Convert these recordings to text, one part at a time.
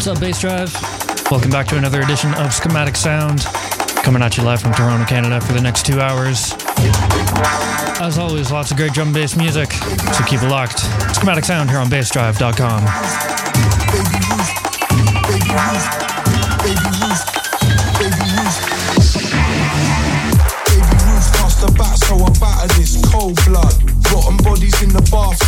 What's up, Bassdrive? Welcome back to another edition of Schematic Sound, coming at you live from Toronto, Canada for the next two hours. As always, lots of great drum and bass music, so keep it locked. Schematic Sound here on bassdrive.com. Bat. So I batter this cold blood. Rotten bodies in the bathtub.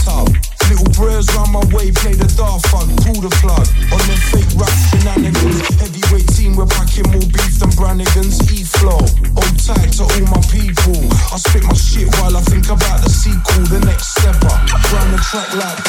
Bros round my way, play the daft fun, pull the plug. On them fake rap shenanigans. Heavyweight team, we're packing more beef than Brannigan's. E-flow, old tight to all my people. I spit my shit while I think about the sequel, the next stepper. Round the track like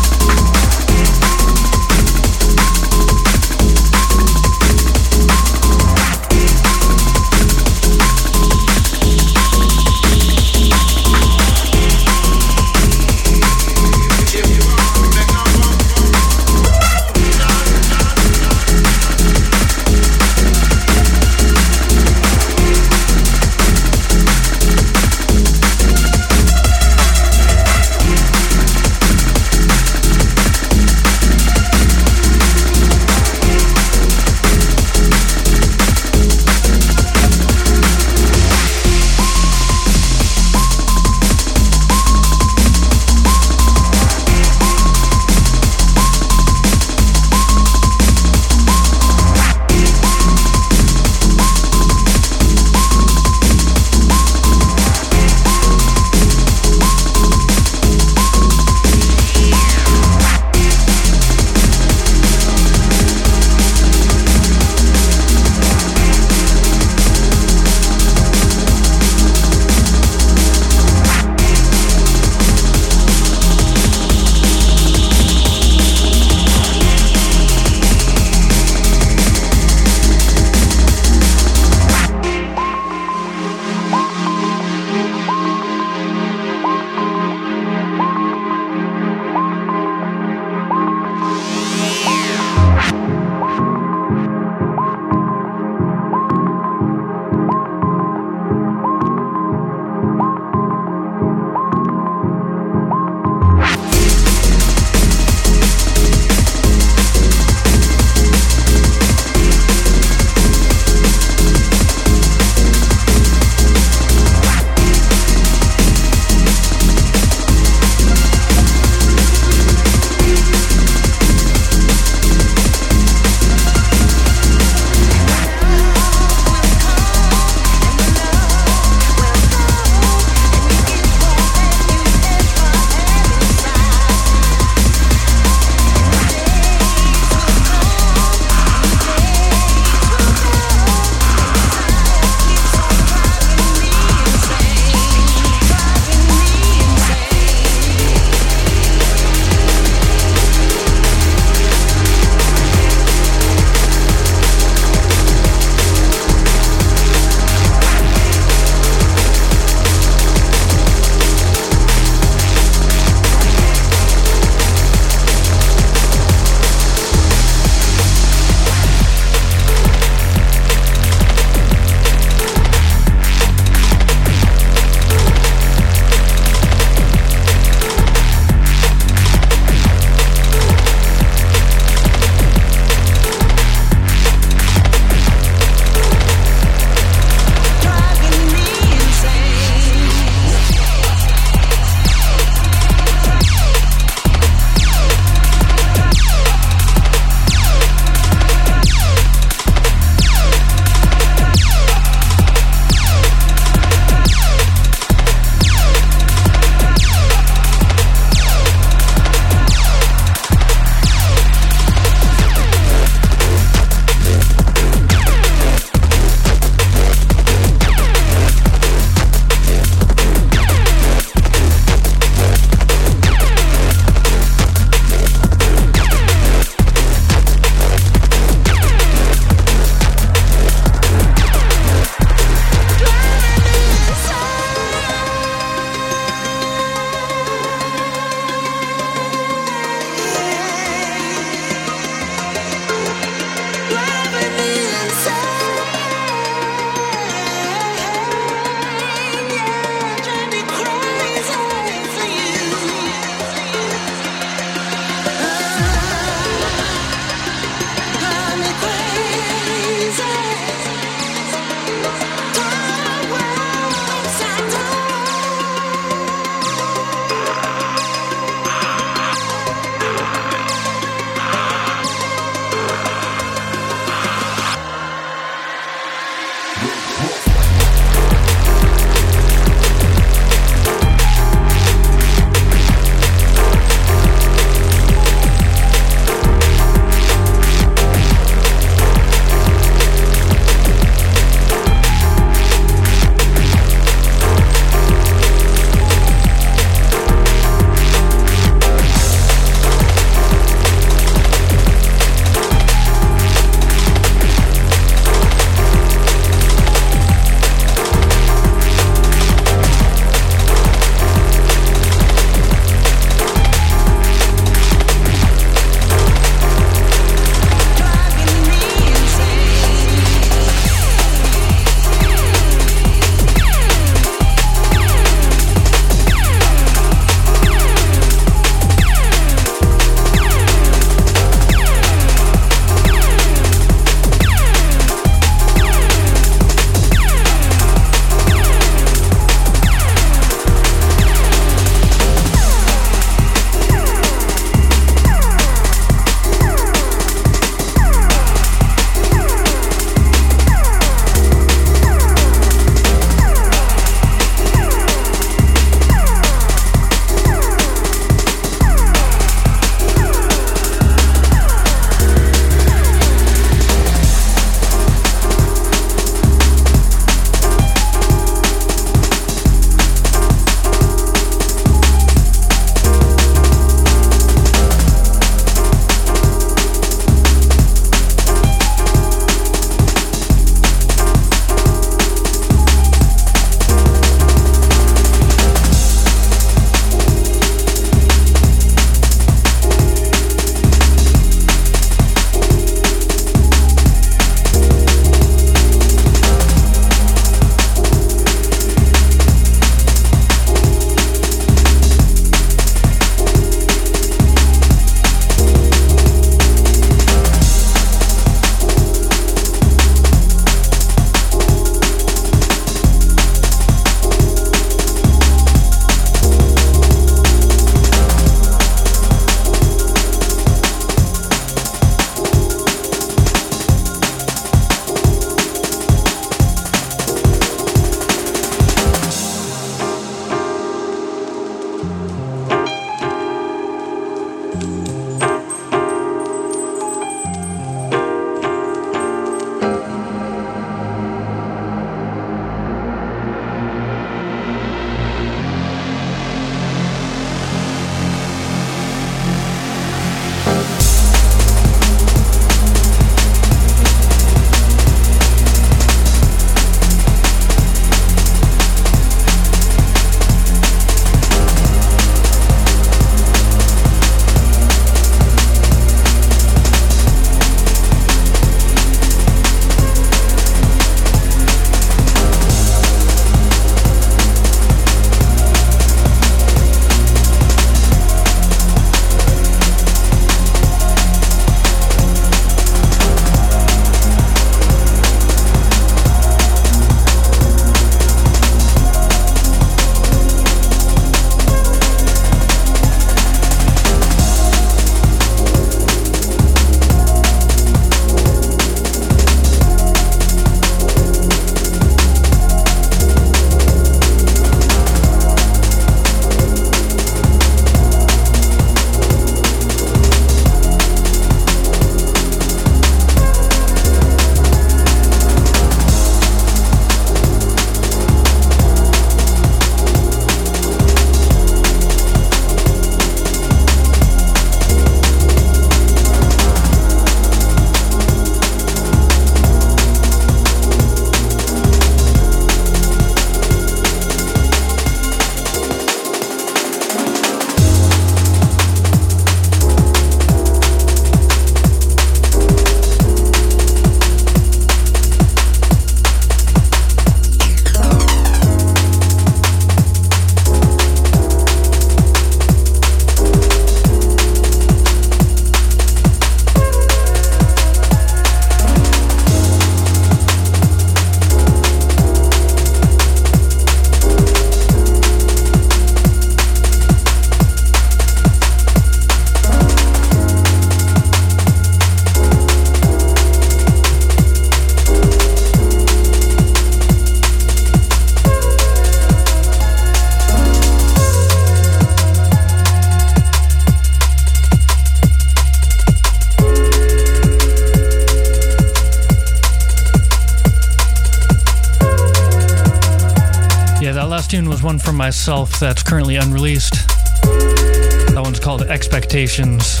one from myself that's currently unreleased. That one's called Expectations.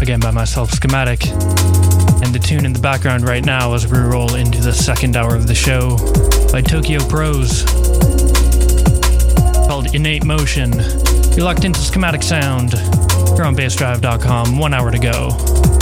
Again, by myself, Schematic. And the tune in the background right now as we roll into the second hour of the show by Tokyo Prose called Innate Motion. You're locked into Schematic Sound. You're on bassdrive.com. One hour to go.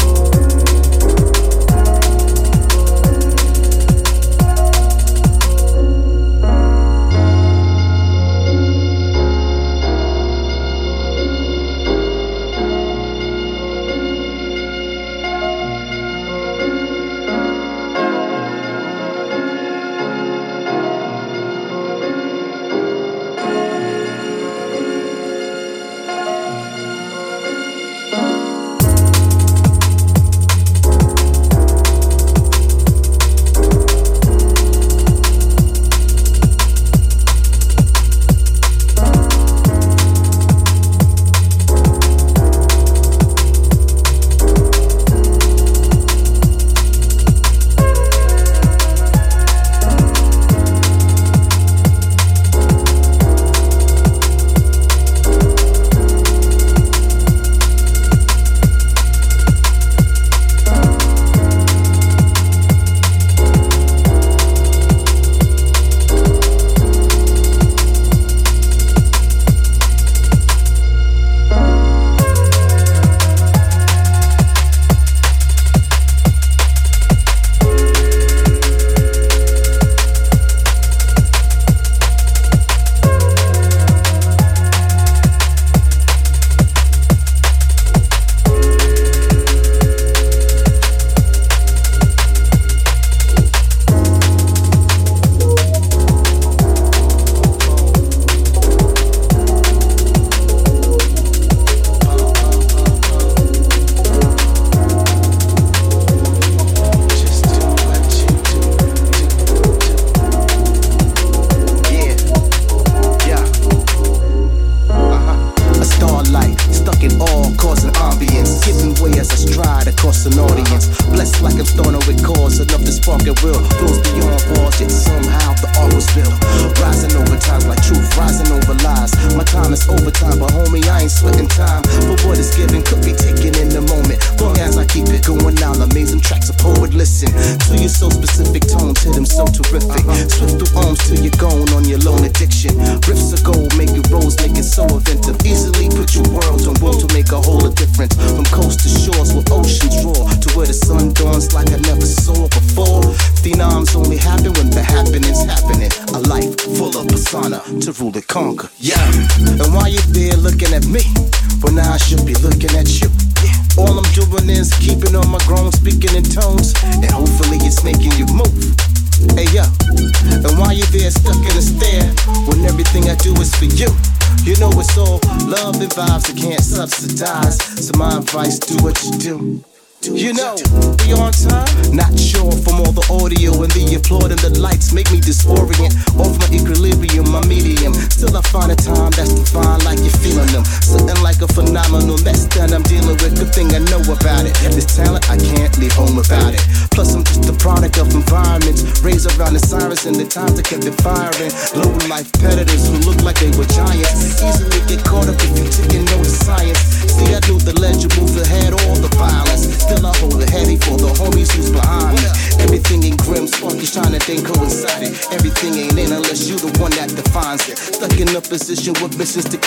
find a time that's defined like you're feeling them. Something like a phenomenal mess that I'm dealing with. Good thing I know about it. This talent, I can't leave home without it. Plus, I'm just a product of environments raised around the sirens and the times that kept it firing. Low life predators who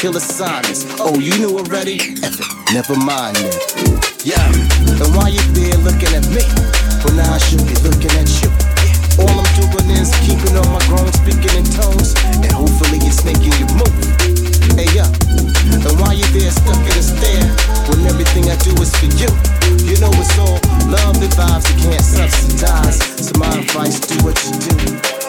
kill assignments. Oh, you knew already? Never mind then. Yeah, and why you there looking at me? Well, now I should be looking at you. All I'm doing is keeping on my grown speaking in tones, and hopefully it's making you move. Hey, yeah, and why you there stuck in a stare when everything I do is for you? You know it's all love and vibes you can't subsidize. So my advice, do what you do.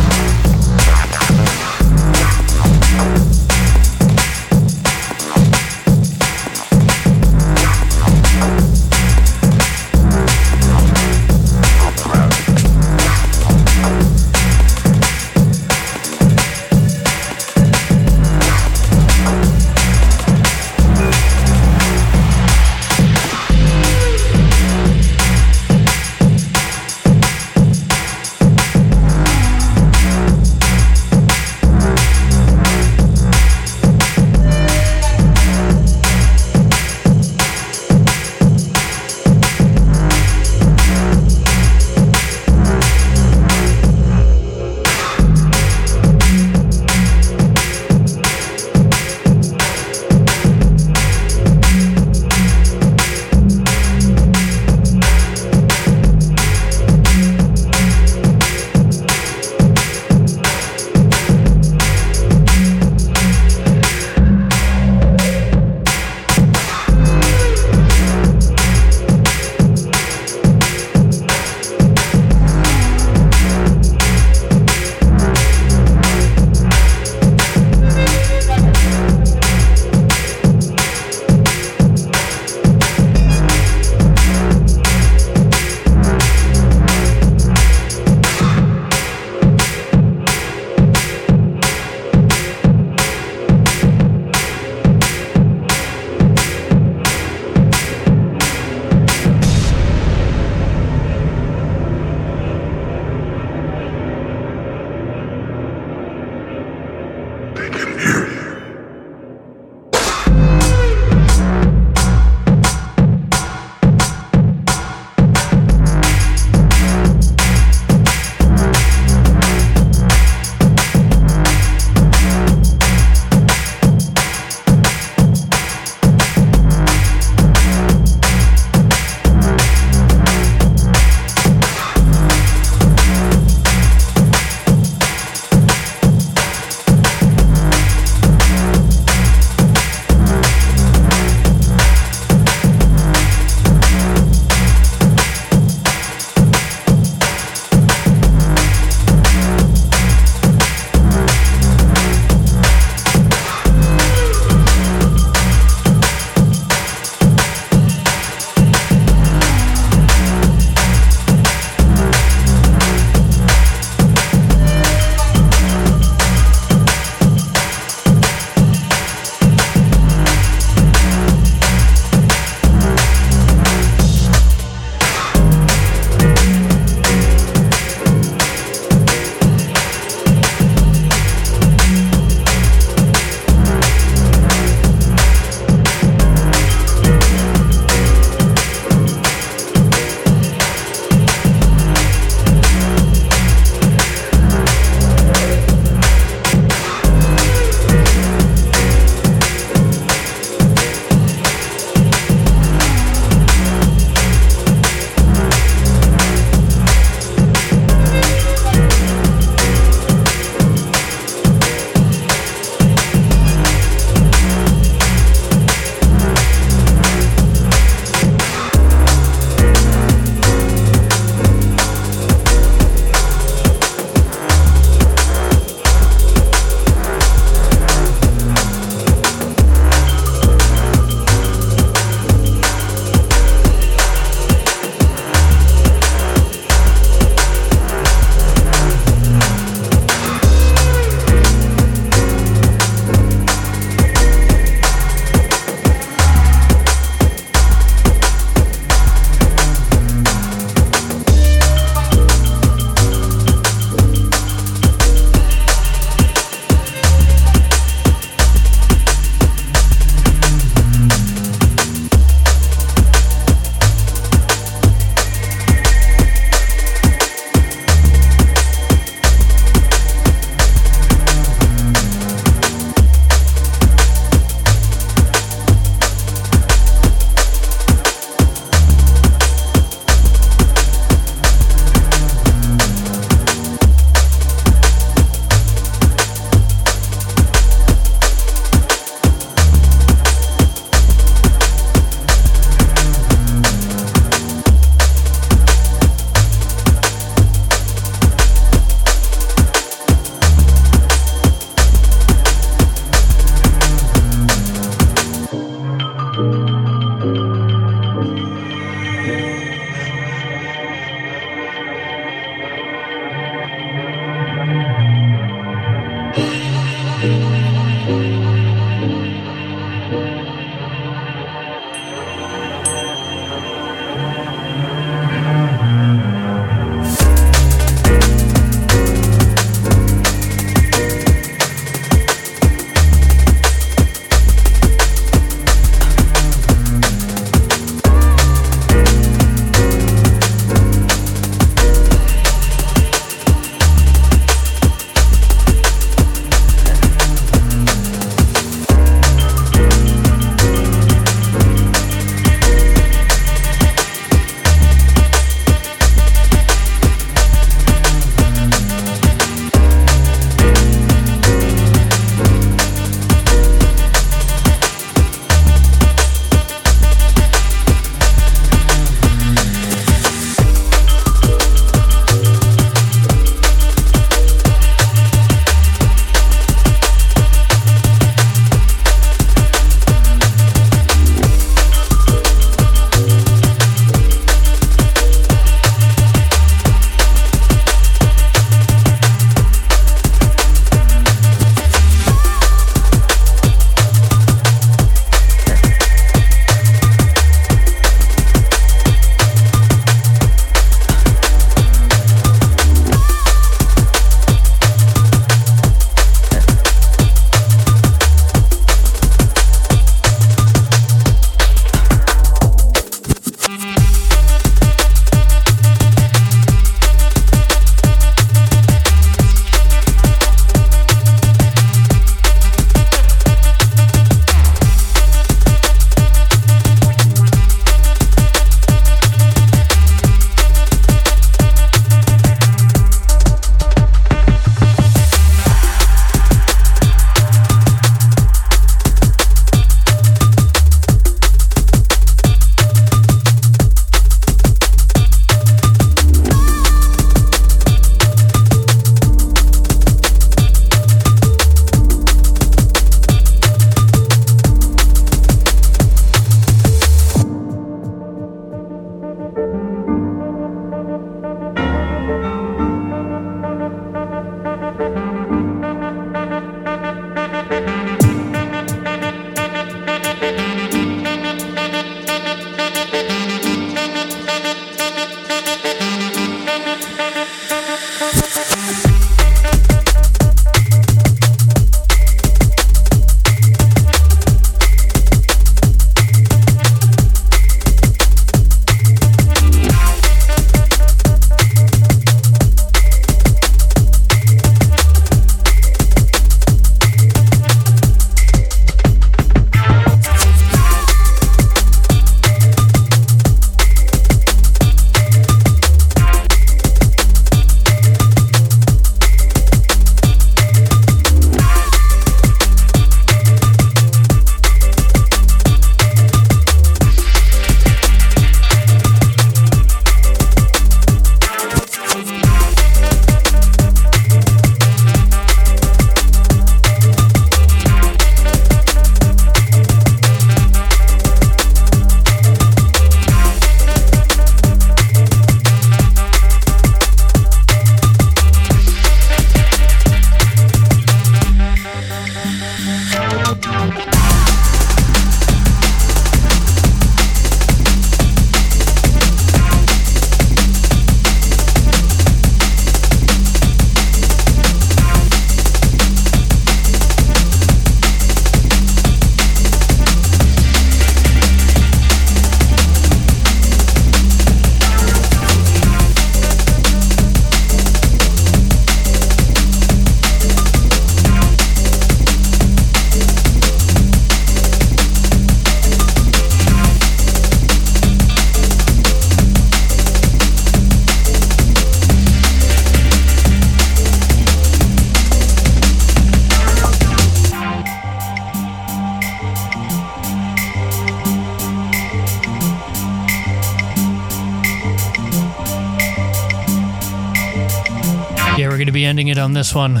One.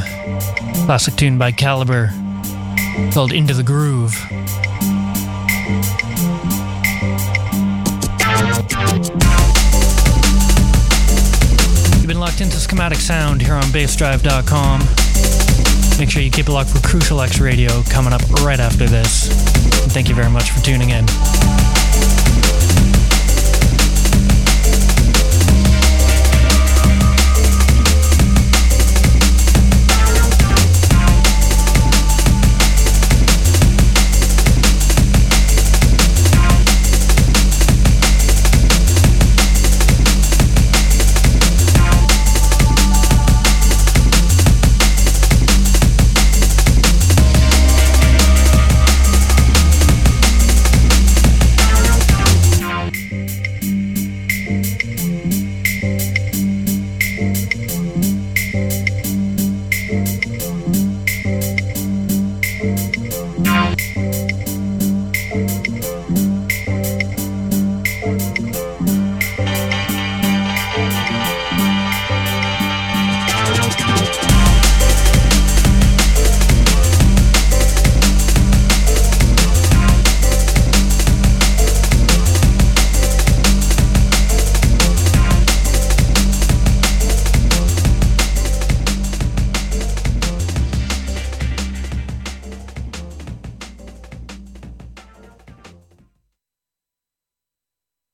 Classic tune by Calibre called Into the Groove. You've been locked into Schematic Sound here on bassdrive.com. Make sure you keep it locked for Crucial X Radio coming up right after this. And thank you very much for tuning in.